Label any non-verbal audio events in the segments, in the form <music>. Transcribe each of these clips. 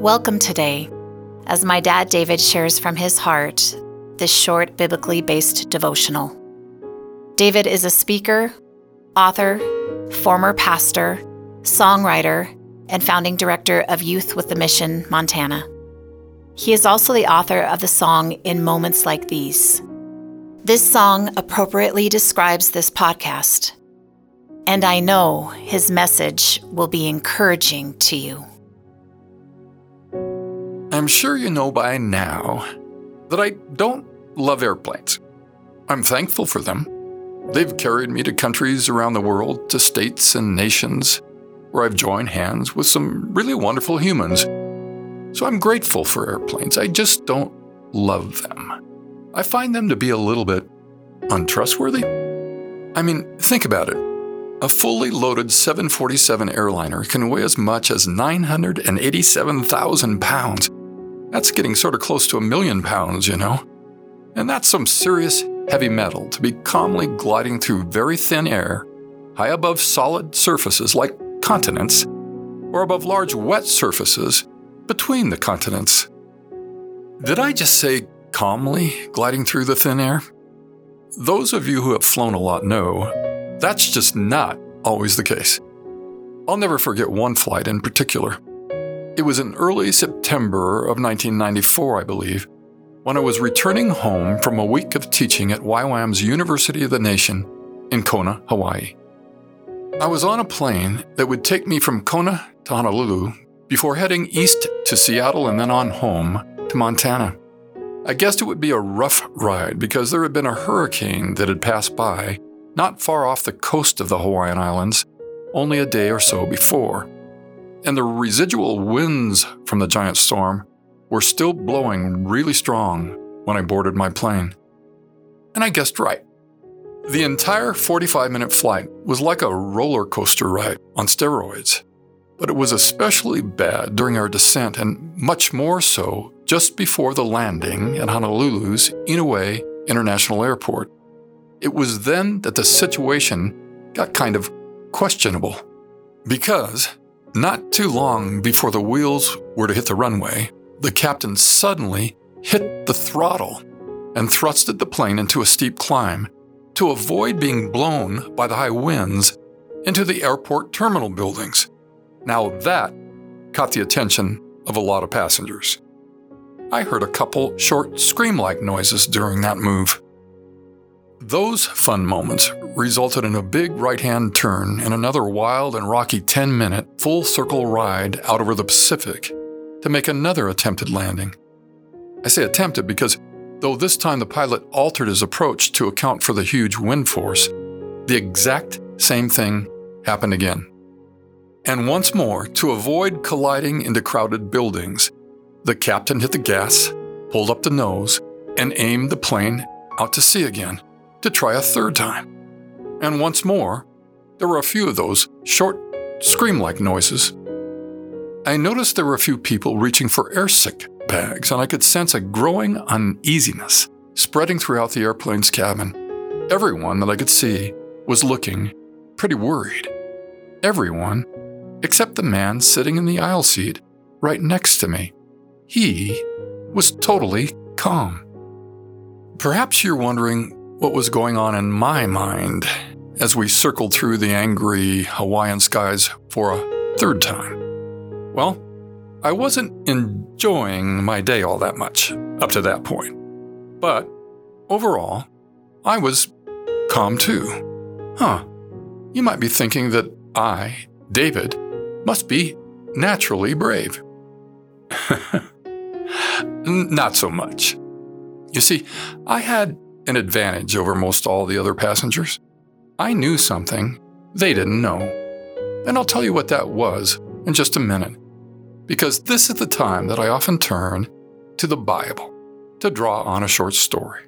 Welcome today as my dad David shares from his heart this short biblically based devotional. David is a speaker, author, former pastor, songwriter, and founding director of Youth with the Mission Montana. He is also the author of the song In Moments Like These. This song appropriately describes this podcast, and I know his message will be encouraging to you. I'm sure you know by now that I don't love airplanes. I'm thankful for them. They've carried me to countries around the world, to states and nations where I've joined hands with some really wonderful humans. So I'm grateful for airplanes. I just don't love them. I find them to be a little bit untrustworthy. I mean, think about it. A fully loaded 747 airliner can weigh as much as 987,000 pounds. That's getting sort of close to a million pounds, you know? And that's some serious heavy metal to be calmly gliding through very thin air, high above solid surfaces like continents, or above large wet surfaces between the continents. Did I just say calmly gliding through the thin air? Those of you who have flown a lot know that's just not always the case. I'll never forget one flight in particular. It was in early September of 1994, I believe, when I was returning home from a week of teaching at YWAM's University of the Nation in Kona, Hawaii. I was on a plane that would take me from Kona to Honolulu before heading east to Seattle and then on home to Montana. I guessed it would be a rough ride because there had been a hurricane that had passed by not far off the coast of the Hawaiian Islands only a day or so before and the residual winds from the giant storm were still blowing really strong when I boarded my plane. And I guessed right. The entire 45 minute flight was like a roller coaster ride on steroids, but it was especially bad during our descent and much more so just before the landing at Honolulu's Inouye International Airport. It was then that the situation got kind of questionable because not too long before the wheels were to hit the runway, the captain suddenly hit the throttle and thrusted the plane into a steep climb to avoid being blown by the high winds into the airport terminal buildings. Now that caught the attention of a lot of passengers. I heard a couple short scream like noises during that move. Those fun moments resulted in a big right hand turn and another wild and rocky 10 minute full circle ride out over the Pacific to make another attempted landing. I say attempted because, though this time the pilot altered his approach to account for the huge wind force, the exact same thing happened again. And once more, to avoid colliding into crowded buildings, the captain hit the gas, pulled up the nose, and aimed the plane out to sea again to try a third time. And once more, there were a few of those short, scream like noises. I noticed there were a few people reaching for airsick bags, and I could sense a growing uneasiness spreading throughout the airplane's cabin. Everyone that I could see was looking pretty worried. Everyone except the man sitting in the aisle seat right next to me. He was totally calm. Perhaps you're wondering what was going on in my mind as we circled through the angry Hawaiian skies for a third time. Well, I wasn't enjoying my day all that much up to that point. But overall, I was calm too. Huh. You might be thinking that I, David, must be naturally brave. <laughs> Not so much. You see, I had an advantage over most all the other passengers. I knew something they didn't know. And I'll tell you what that was in just a minute, because this is the time that I often turn to the Bible to draw on a short story.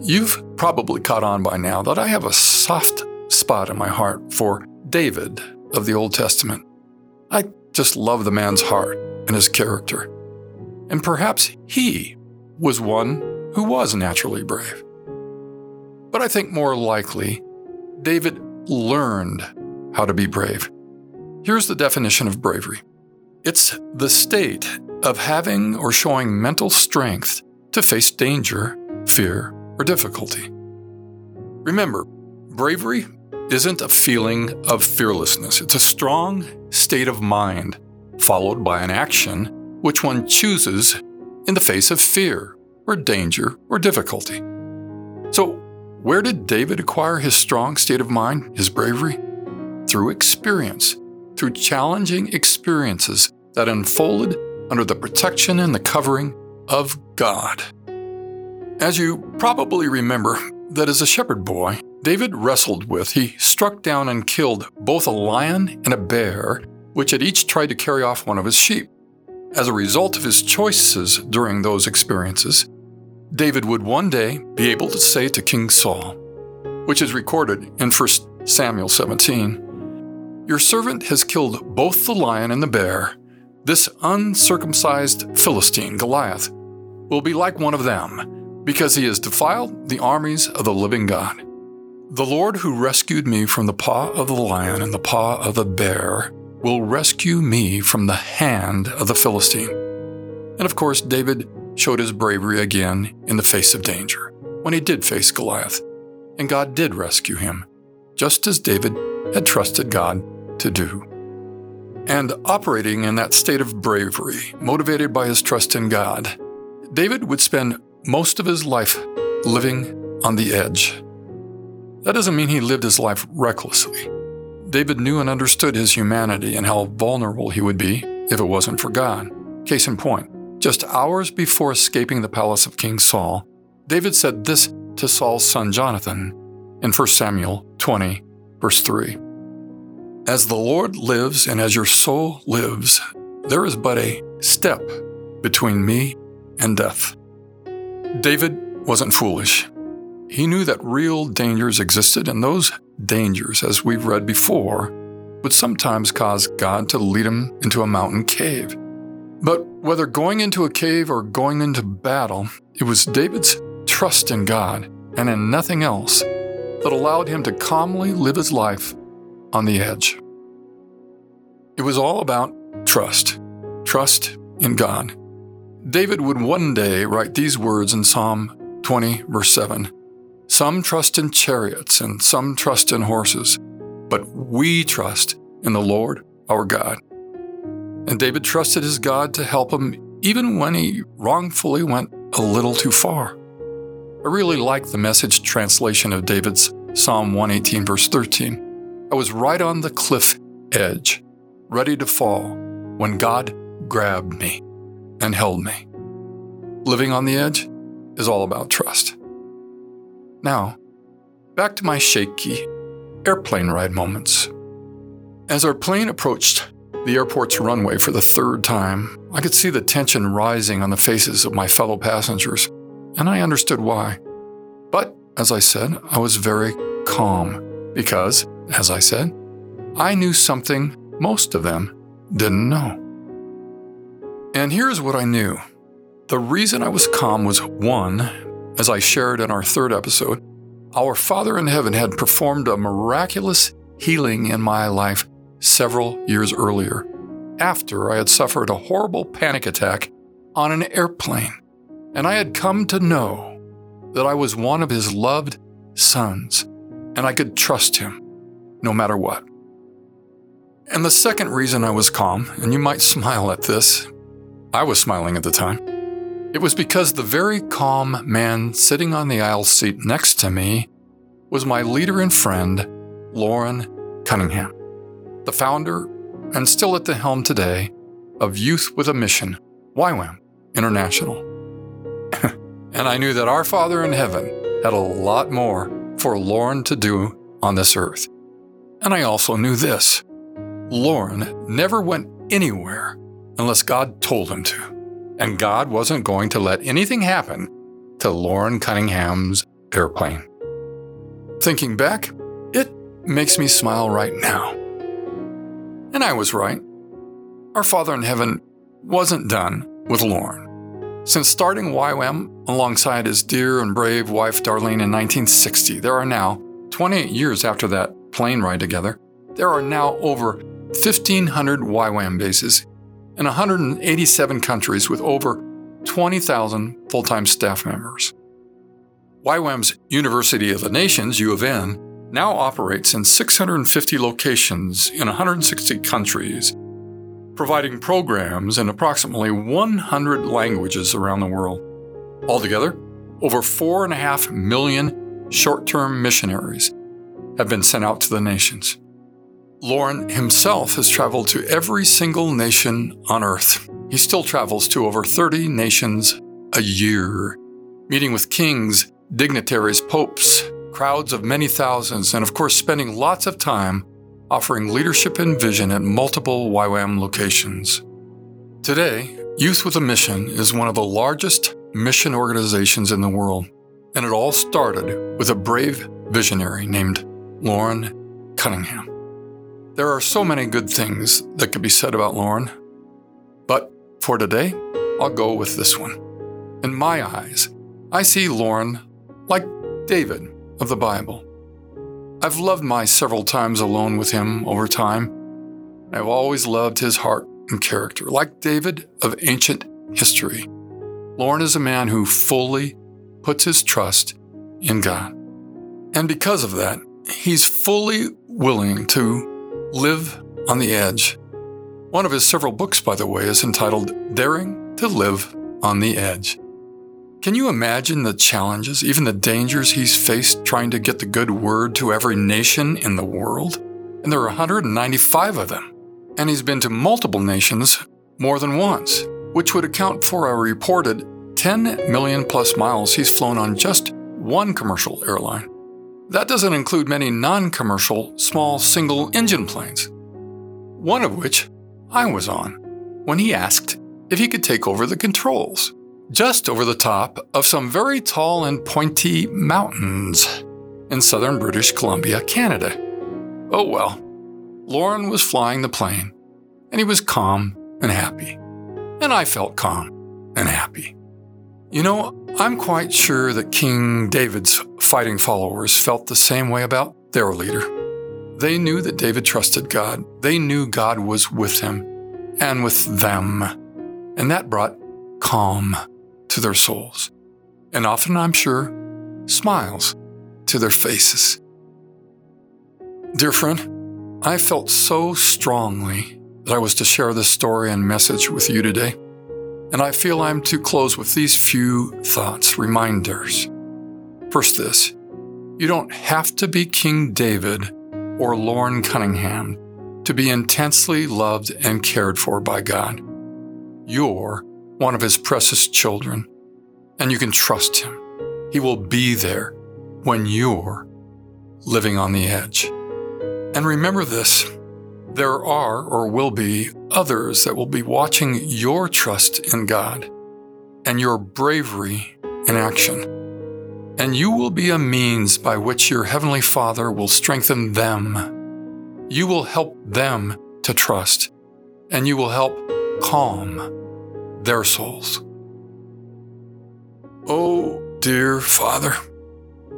You've probably caught on by now that I have a soft spot in my heart for David of the Old Testament. I just love the man's heart and his character. And perhaps he was one who was naturally brave. But I think more likely, David learned how to be brave. Here's the definition of bravery It's the state of having or showing mental strength to face danger, fear, or difficulty. Remember, bravery isn't a feeling of fearlessness, it's a strong state of mind followed by an action which one chooses in the face of fear or danger or difficulty. So, where did David acquire his strong state of mind, his bravery? Through experience, through challenging experiences that unfolded under the protection and the covering of God. As you probably remember, that as a shepherd boy, David wrestled with, he struck down and killed both a lion and a bear, which had each tried to carry off one of his sheep. As a result of his choices during those experiences, David would one day be able to say to King Saul, which is recorded in 1 Samuel 17, Your servant has killed both the lion and the bear. This uncircumcised Philistine, Goliath, will be like one of them, because he has defiled the armies of the living God. The Lord who rescued me from the paw of the lion and the paw of the bear will rescue me from the hand of the Philistine. And of course, David showed his bravery again in the face of danger when he did face Goliath, and God did rescue him, just as David had trusted God to do. And operating in that state of bravery, motivated by his trust in God, David would spend most of his life living on the edge that doesn't mean he lived his life recklessly. David knew and understood his humanity and how vulnerable he would be if it wasn't for God. Case in point, just hours before escaping the palace of King Saul, David said this to Saul's son Jonathan in 1 Samuel 20, verse 3 As the Lord lives and as your soul lives, there is but a step between me and death. David wasn't foolish. He knew that real dangers existed, and those dangers, as we've read before, would sometimes cause God to lead him into a mountain cave. But whether going into a cave or going into battle, it was David's trust in God and in nothing else that allowed him to calmly live his life on the edge. It was all about trust, trust in God. David would one day write these words in Psalm 20, verse 7 some trust in chariots and some trust in horses, but we trust in the Lord our God. And David trusted his God to help him even when he wrongfully went a little too far. I really like the message translation of David's Psalm 118, verse 13. I was right on the cliff edge, ready to fall, when God grabbed me and held me. Living on the edge is all about trust. Now, back to my shaky airplane ride moments. As our plane approached the airport's runway for the third time, I could see the tension rising on the faces of my fellow passengers, and I understood why. But, as I said, I was very calm because, as I said, I knew something most of them didn't know. And here's what I knew. The reason I was calm was one, as I shared in our third episode, our Father in heaven had performed a miraculous healing in my life several years earlier, after I had suffered a horrible panic attack on an airplane, and I had come to know that I was one of His loved sons, and I could trust Him no matter what. And the second reason I was calm, and you might <laughs> smile at this, I was smiling at the time it was because the very calm man sitting on the aisle seat next to me was my leader and friend, Loren Cunningham, the founder and still at the helm today of Youth with a Mission, YWAM International. <laughs> and I knew that our Father in heaven had a lot more for Loren to do on this earth. And I also knew this Loren never went anywhere unless God told him to and God wasn't going to let anything happen to Loren Cunningham's airplane. Thinking back, it makes me smile right now. And I was right. Our Father in Heaven wasn't done with Loren. Since starting YWAM alongside his dear and brave wife Darlene in 1960, there are now, 28 years after that plane ride together, there are now over 1,500 YWAM bases in 187 countries with over 20,000 full time staff members. YWAM's University of the Nations, U of N, now operates in 650 locations in 160 countries, providing programs in approximately 100 languages around the world. Altogether, over 4.5 million short term missionaries have been sent out to the nations. Loren himself has traveled to every single nation on earth. He still travels to over 30 nations a year, meeting with kings, dignitaries, popes, crowds of many thousands, and of course, spending lots of time offering leadership and vision at multiple YWAM locations. Today, Youth with a Mission is one of the largest mission organizations in the world, and it all started with a brave visionary named Loren Cunningham. There are so many good things that could be said about Loren, but for today, I'll go with this one. In my eyes, I see Loren like David of the Bible. I've loved my several times alone with him over time. I've always loved his heart and character. Like David of ancient history, Loren is a man who fully puts his trust in God. And because of that, he's fully willing to Live on the Edge. One of his several books, by the way, is entitled Daring to Live on the Edge. Can you imagine the challenges, even the dangers he's faced trying to get the good word to every nation in the world? And there are 195 of them. And he's been to multiple nations more than once, which would account for a reported 10 million plus miles he's flown on just one commercial airline. That doesn't include many non commercial, small single engine planes. One of which I was on when he asked if he could take over the controls, just over the top of some very tall and pointy mountains in southern British Columbia, Canada. Oh well, Loren was flying the plane, and he was calm and happy. And I felt calm and happy. You know, I'm quite sure that King David's fighting followers felt the same way about their leader. They knew that David trusted God. They knew God was with him and with them. And that brought calm to their souls. And often, I'm sure, smiles to their faces. Dear friend, I felt so strongly that I was to share this story and message with you today. And I feel I'm to close with these few thoughts, reminders. First, this you don't have to be King David or Loren Cunningham to be intensely loved and cared for by God. You're one of his precious children, and you can trust him. He will be there when you're living on the edge. And remember this there are or will be others that will be watching your trust in God and your bravery in action. And you will be a means by which your Heavenly Father will strengthen them. You will help them to trust, and you will help calm their souls. Oh, dear Father,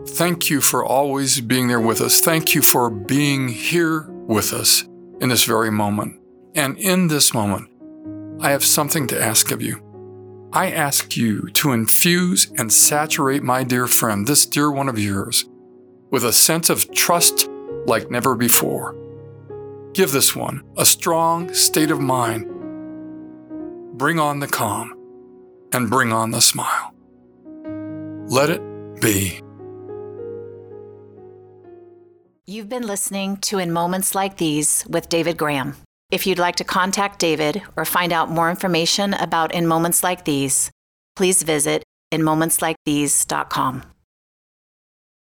thank you for always being there with us. Thank you for being here with us in this very moment. And in this moment, I have something to ask of you. I ask you to infuse and saturate my dear friend, this dear one of yours, with a sense of trust like never before. Give this one a strong state of mind. Bring on the calm and bring on the smile. Let it be. You've been listening to In Moments Like These with David Graham. If you'd like to contact David or find out more information about In Moments Like These, please visit inmomentslikethese.com.